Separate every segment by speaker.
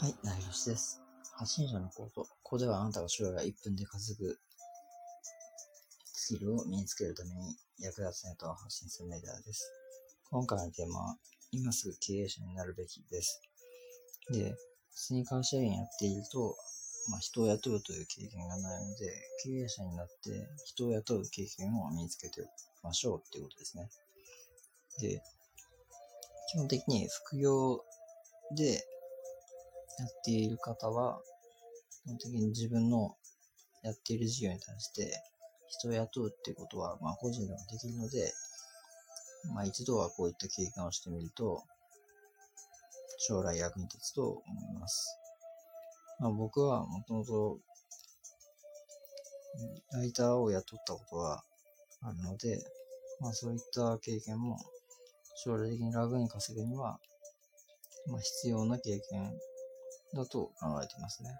Speaker 1: はい、なりよしです。発信者のコード。ここではあなたが将来1分で稼ぐスキルを身につけるために役立つネタを発信するメディアです。今回のテーマは、今すぐ経営者になるべきです。で、普通に会社員やっていると、まあ、人を雇うという経験がないので、経営者になって人を雇う経験を身につけてましょうっていうことですね。で、基本的に副業でやっている方は、基本的に自分のやっている事業に対して人を雇うっていうことは、まあ個人でもできるので、まあ一度はこういった経験をしてみると、将来役に立つと思います。まあ僕はもともと、ライターを雇ったことがあるので、まあそういった経験も将来的に楽に稼ぐには、まあ必要な経験だと考えてますね。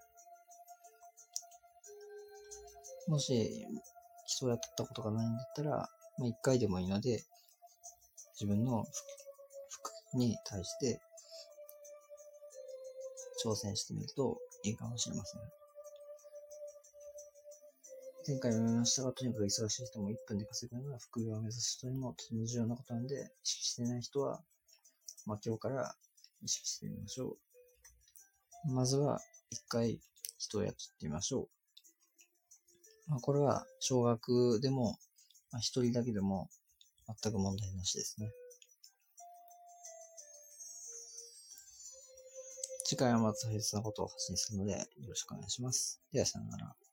Speaker 1: もし、人を雇ったことがないんだったら、まあ、一回でもいいので、自分の服に対して挑戦してみるといいかもしれません。前回も言いましたが、とにかく忙しい人も1分で稼ぐのは副業を目指す人にもとても重要なことなので、意識していない人は、まあ今日から意識してみましょう。まずは、一回人を雇ってみましょう。まあ、これは小学でも、まあ、一人だけでも全く問題なしですね。次回はまた大切なことを発信するのでよろしくお願いします。ではさよなら。